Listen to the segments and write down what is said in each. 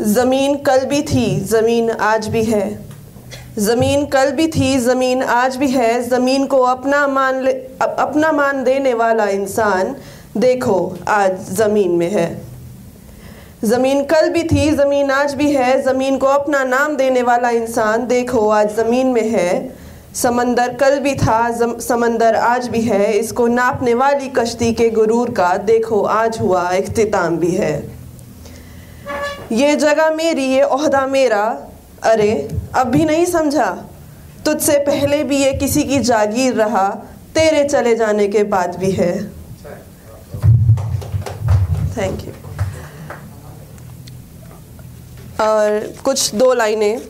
ज़मीन कल भी थी, ज़मीन आज भी है। ज़मीन कल भी थी, ज़मीन आज भी है। ज़मीन को अपना मान ले, अप- अपना मान देने वाला इंसान देखो, आज ज़मीन में है। ज़मीन कल भी थी, ज़मीन आज भी है। ज़मीन को अपना नाम देने वाला इंसान देखो, आज ज़मीन में है। समंदर कल भी था समंदर आज भी है। इसको नापने वाली कश्ती के गुरूर का देखो, आज हुआ इख्तिताम भी है। ये जगह मेरी, ये ओहदा मेरा। अरे, अब भी नहीं समझा। तुझसे पहले भी ये किसी की जागीर रहा, तेरे चले जाने के बाद भी है। थैंक यू और कुछ दो लाइनें।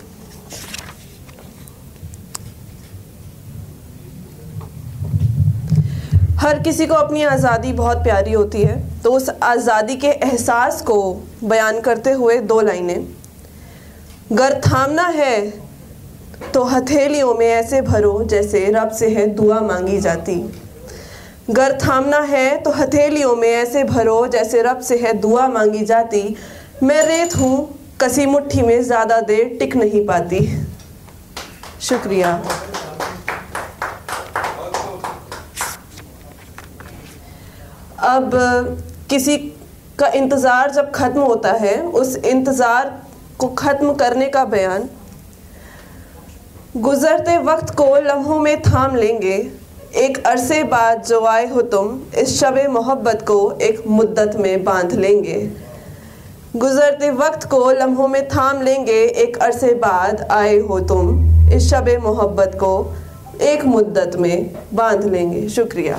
हर किसी को अपनी आज़ादी बहुत प्यारी होती है। तो उस आज़ादी के एहसास को बयान करते हुए दो लाइनें। गर थामना है तो हथेलियों में ऐसे भरो जैसे रब से है दुआ मांगी जाती। गर थामना है तो हथेलियों में ऐसे भरो जैसे रब से है दुआ मांगी जाती। मैं रेत हूँ, कसी मुट्ठी में ज़्यादा देर टिक नहीं पाती। शुक्रिया। अब किसी का इंतज़ार जब ख़त्म होता है, उस इंतज़ार को ख़त्म करने का बयान, गुज़रते वक्त को लम्हों में थाम लेंगे। एक अरसे बाद जो आए हो तुम, इस शब मोहब्बत को एक मुद्दत में बाँध लेंगे। गुज़रते वक्त को लम्हों में थाम लेंगे, एक अरसे बाद आए हो तुम, इस शब मोहब्बत को एक मुद्दत में बाँध लेंगे। शुक्रिया।